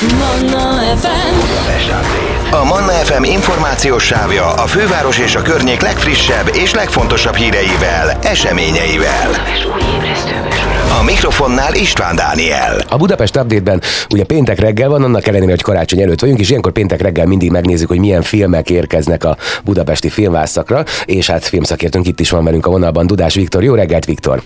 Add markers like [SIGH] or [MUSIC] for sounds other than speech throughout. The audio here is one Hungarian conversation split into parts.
Manna FM A Manna FM információs sávja a főváros és a környék legfrissebb és legfontosabb híreivel, eseményeivel. A mikrofonnál István Dániel. A Budapest Update-ben ugye péntek reggel van, annak ellenére, hogy karácsony előtt vagyunk, és ilyenkor péntek reggel mindig megnézzük, hogy milyen filmek érkeznek a budapesti filmvászakra, és hát filmszakértőnk itt is van velünk a vonalban, Dudás Viktor. Jó reggelt, Viktor!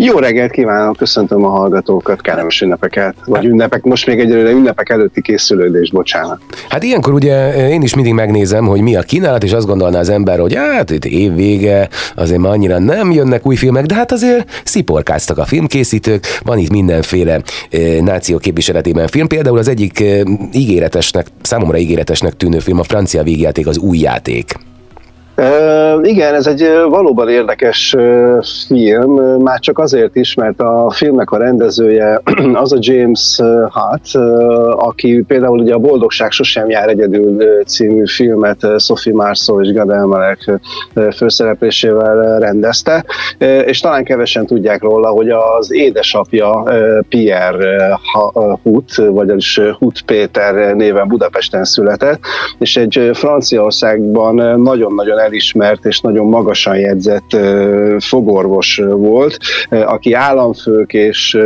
Jó reggelt kívánok, köszöntöm a hallgatókat, kellemes ünnepeket, vagy ünnepek, most még egyelőre ünnepek előtti készülődés, bocsánat. Hát ilyenkor ugye én is mindig megnézem, hogy mi a kínálat, és azt gondolná az ember, hogy hát itt évvége, azért már annyira nem jönnek új filmek, de hát azért sziporkáztak a filmkészítők, van itt mindenféle e, náció képviseletében film, például az egyik e, ígéretesnek, számomra ígéretesnek tűnő film a francia végjáték, az új játék. Igen, ez egy valóban érdekes film, már csak azért is, mert a filmnek a rendezője [CLEARS THROAT] az a James Hart, aki például ugye a Boldogság sosem jár egyedül című filmet Sophie Marceau és Gad Elmalek főszereplésével rendezte, és talán kevesen tudják róla, hogy az édesapja Pierre Hut, vagyis Hut Péter néven Budapesten született, és egy Franciaországban nagyon-nagyon elismert és nagyon magasan jegyzett fogorvos volt, aki államfők és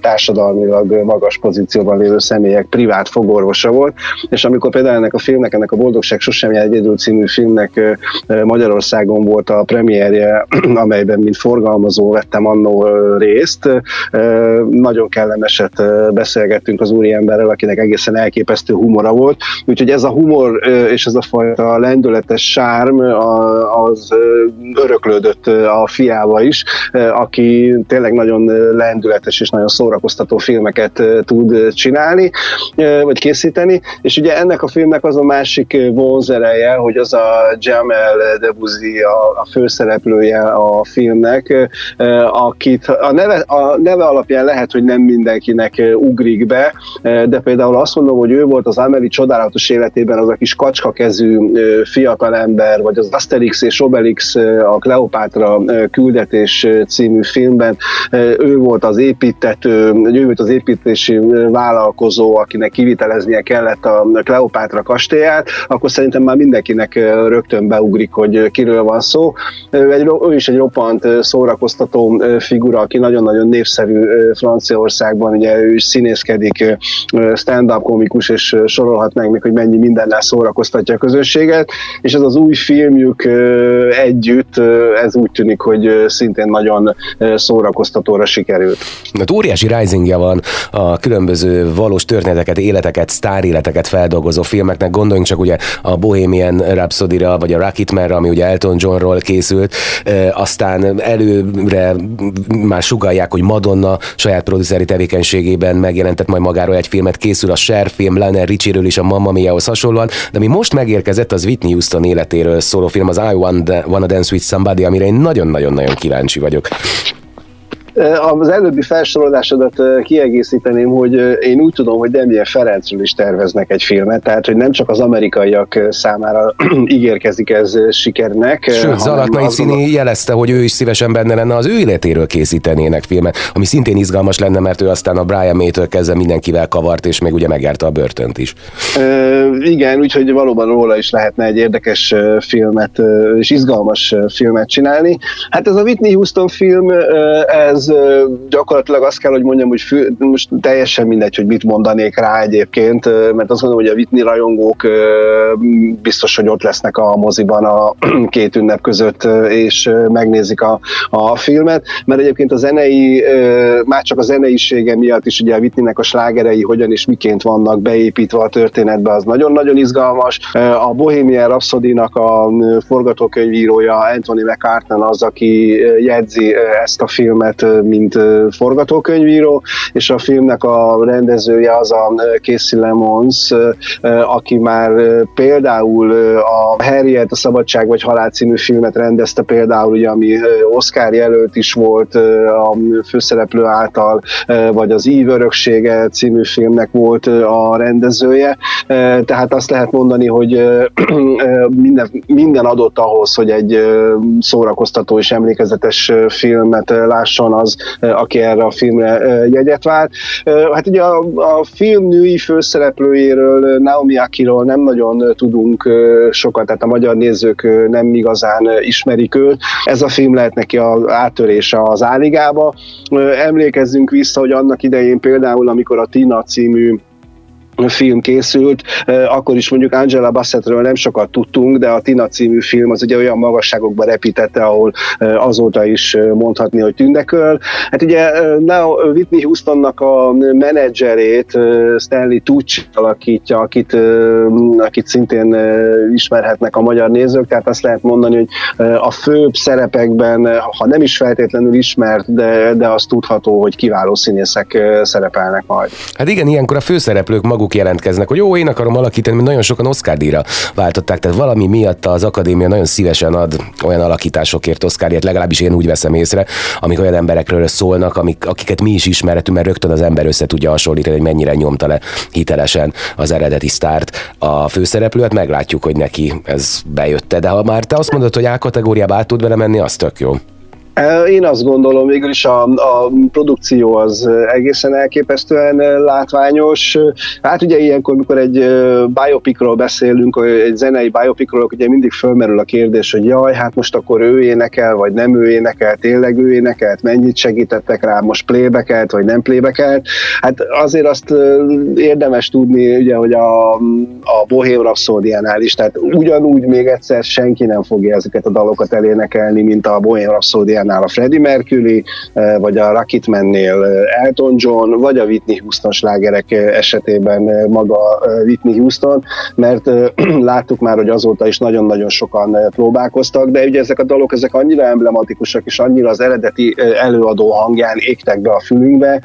társadalmilag magas pozícióban lévő személyek privát fogorvosa volt, és amikor például ennek a filmnek, ennek a Boldogság sosem jár egyedül című filmnek Magyarországon volt a premierje, [CLEARS THROAT] amelyben mint forgalmazó vettem annó részt, nagyon kellemeset beszélgettünk az úriemberrel, akinek egészen elképesztő humora volt, úgyhogy ez a humor és ez a fajta lendületes sárm az öröklődött a fiába is, aki tényleg nagyon lendületes és nagyon szórakoztató filmeket tud csinálni, vagy készíteni, és ugye ennek a filmnek az a másik vonzereje, hogy az a Jamel Debussy a, a főszereplője a filmnek, akit a neve, a neve alapján lehet, hogy nem mindenkinek ugrik be, de például azt mondom, hogy ő volt az Amelie csodálatos életében az a kis kacskakezű fiatal ember, vagy az Asterix és Obelix a Kleopátra küldetés című filmben, ő volt az építető, ő volt az építési vállalkozó, akinek kiviteleznie kellett a Kleopátra kastélyát, akkor szerintem már mindenkinek rögtön beugrik, hogy kiről van szó. Ő, egy, ő is egy roppant szórakoztató figura, aki nagyon-nagyon népszerű Franciaországban, ugye ő is színészkedik, stand-up komikus, és sorolhatnánk még, hogy mennyi mindennel szórakoztatja a közönséget, és ez az új filmjük együtt, ez úgy tűnik, hogy szintén nagyon szórakoztatóra sikerült. Hát óriási risingja van a különböző valós történeteket, életeket, sztáréleteket feldolgozó filmeknek. Gondoljunk csak ugye a Bohemian Rhapsody-ra, vagy a Rocketman-ra, ami ugye Elton Johnról készült. Aztán előre már sugalják, hogy Madonna saját produceri tevékenységében megjelentett majd magáról egy filmet, készül a Cher film, Lionel Richie-ről is a Mamma Mia-hoz hasonlóan, de mi most megérkezett az Whitney Houston életéről szóló film, az I Wanna Dance With Somebody, amire én nagyon-nagyon-nagyon kíváncsi vagyok. Az előbbi felsorolásodat kiegészíteném, hogy én úgy tudom, hogy Demien Ferencről is terveznek egy filmet, tehát hogy nem csak az amerikaiak számára [CLEARS THROAT] ígérkezik ez sikernek. Sőt, Zalatnai Színi jelezte, hogy ő is szívesen benne lenne, az ő életéről készítenének filmet, ami szintén izgalmas lenne, mert ő aztán a Brian May-től kezdve mindenkivel kavart, és még ugye megjárta a börtönt is. E, igen, úgyhogy valóban róla is lehetne egy érdekes filmet, és izgalmas filmet csinálni. Hát ez a Whitney Houston film, ez gyakorlatilag azt kell, hogy mondjam, hogy fő, most teljesen mindegy, hogy mit mondanék rá egyébként, mert azt mondom, hogy a Whitney rajongók biztos, hogy ott lesznek a moziban a [CLEARS THROAT] két ünnep között, és megnézik a, a filmet, mert egyébként a zenei, már csak a zeneisége miatt is ugye a Whitneynek a slágerei hogyan és miként vannak beépítve a történetbe, az nagyon-nagyon izgalmas. A Bohemian Rhapsody-nak a forgatókönyvírója Anthony McCartan az, aki jegyzi ezt a filmet mint forgatókönyvíró, és a filmnek a rendezője az a Casey Lemons, aki már például a Harriet, a Szabadság vagy Halál című filmet rendezte például, ugye, ami Oscar jelölt is volt a főszereplő által, vagy az Ív öröksége című filmnek volt a rendezője, tehát azt lehet mondani, hogy minden, minden adott ahhoz, hogy egy szórakoztató és emlékezetes filmet lásson az, aki erre a filmre jegyet vált. Hát ugye a, a film női főszereplőjéről, Naomi Akiról nem nagyon tudunk sokat, tehát a magyar nézők nem igazán ismerik őt. Ez a film lehet neki az átörése az áligába. Emlékezzünk vissza, hogy annak idején például, amikor a Tina című film készült, akkor is mondjuk Angela Bassettről nem sokat tudtunk, de a Tina című film az ugye olyan magasságokba repítette, ahol azóta is mondhatni, hogy tündeköl. Hát ugye Whitney Houstonnak a menedzserét Stanley Tucci alakítja, akit, akit szintén ismerhetnek a magyar nézők, tehát azt lehet mondani, hogy a főbb szerepekben, ha nem is feltétlenül ismert, de, de az tudható, hogy kiváló színészek szerepelnek majd. Hát igen, ilyenkor a főszereplők maguk maguk jelentkeznek, hogy jó, én akarom alakítani, mert nagyon sokan Oscar díjra váltották, tehát valami miatt az akadémia nagyon szívesen ad olyan alakításokért Oscarért, legalábbis én úgy veszem észre, amik olyan emberekről szólnak, amik, akiket mi is ismerhetünk, mert rögtön az ember össze tudja hasonlítani, hogy mennyire nyomta le hitelesen az eredeti sztárt a főszereplőt, meglátjuk, hogy neki ez bejötte. De ha már te azt mondod, hogy A kategóriába át tud vele menni, az tök jó. Én azt gondolom, végül is a, a produkció az egészen elképesztően látványos. Hát ugye ilyenkor, mikor egy biopikról beszélünk, egy zenei biopikról, ugye mindig fölmerül a kérdés, hogy jaj, hát most akkor ő énekel, vagy nem ő énekel, tényleg ő énekelt, mennyit segítettek rá, most plébekelt, vagy nem plébekelt. Hát azért azt érdemes tudni, ugye, hogy a, a Bohém Rhapsody-nál is, tehát ugyanúgy még egyszer senki nem fogja ezeket a dalokat elénekelni, mint a Bohém Rhapsody Nál a Freddie Mercury, vagy a Rocketman-nél Elton John, vagy a Whitney Houston slágerek esetében maga Whitney Houston, mert [CLEARS THROAT] láttuk már, hogy azóta is nagyon-nagyon sokan próbálkoztak, de ugye ezek a dalok ezek annyira emblematikusak, és annyira az eredeti előadó hangján égtek be a fülünkbe,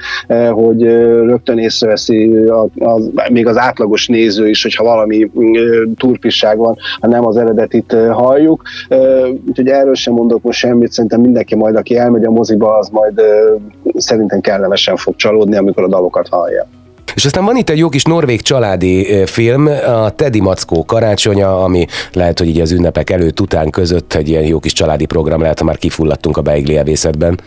hogy rögtön észreveszi a, a, még az átlagos néző is, hogyha valami turpisság van, ha nem az eredetit halljuk. Úgyhogy erről sem mondok most semmit, szerintem mindenki mindenki majd, aki elmegy a moziba, az majd szerintem kellemesen fog csalódni, amikor a dalokat hallja. És aztán van itt egy jó kis norvég családi film, a Teddy Mackó karácsonya, ami lehet, hogy így az ünnepek előtt után között egy ilyen jó kis családi program lehet, ha már kifulladtunk a beigli evészetben.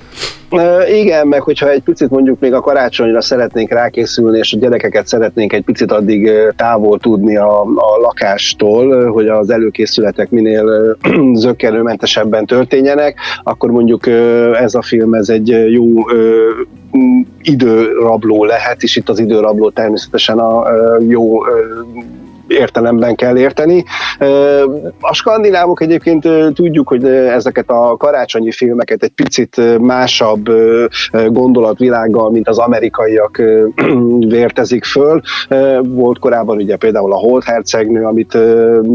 Igen, meg hogyha egy picit mondjuk még a karácsonyra szeretnénk rákészülni, és a gyerekeket szeretnénk egy picit addig távol tudni a, a lakástól, hogy az előkészületek minél [CLEARS THROAT] zöggenőmentesebben történjenek, akkor mondjuk ez a film ez egy jó időrabló lehet, és itt az időrabló természetesen a jó értelemben kell érteni. A skandinávok egyébként tudjuk, hogy ezeket a karácsonyi filmeket egy picit másabb gondolatvilággal, mint az amerikaiak [CLEARS THROAT] vértezik föl. Volt korábban ugye például a Holt Hercegnő, amit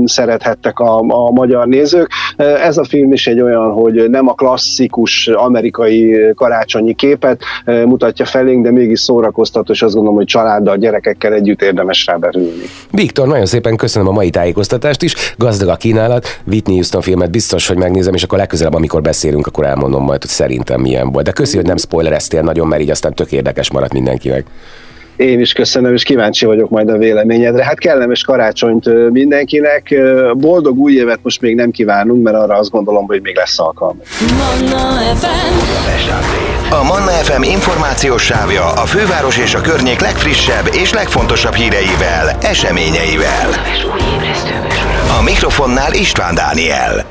szerethettek a, a magyar nézők. Ez a film is egy olyan, hogy nem a klasszikus amerikai karácsonyi képet mutatja felénk, de mégis szórakoztató, és azt gondolom, hogy családdal, gyerekekkel együtt érdemes rá berülni. Viktor, nagyon szépen köszönöm a mai tájékoztatást is. Gazdag a kínálat. Whitney Houston filmet biztos, hogy megnézem, és akkor legközelebb, amikor beszélünk, akkor elmondom majd, hogy szerintem milyen volt. De köszi, hogy nem spoilereztél nagyon, mert így aztán tök érdekes maradt mindenkinek. Én is köszönöm, és kíváncsi vagyok majd a véleményedre. Hát kellemes karácsonyt mindenkinek. Boldog új évet most még nem kívánunk, mert arra azt gondolom, hogy még lesz alkalma. A Manna FM információs sávja a főváros és a környék legfrissebb és legfontosabb híreivel, eseményeivel. A mikrofonnál István Dániel.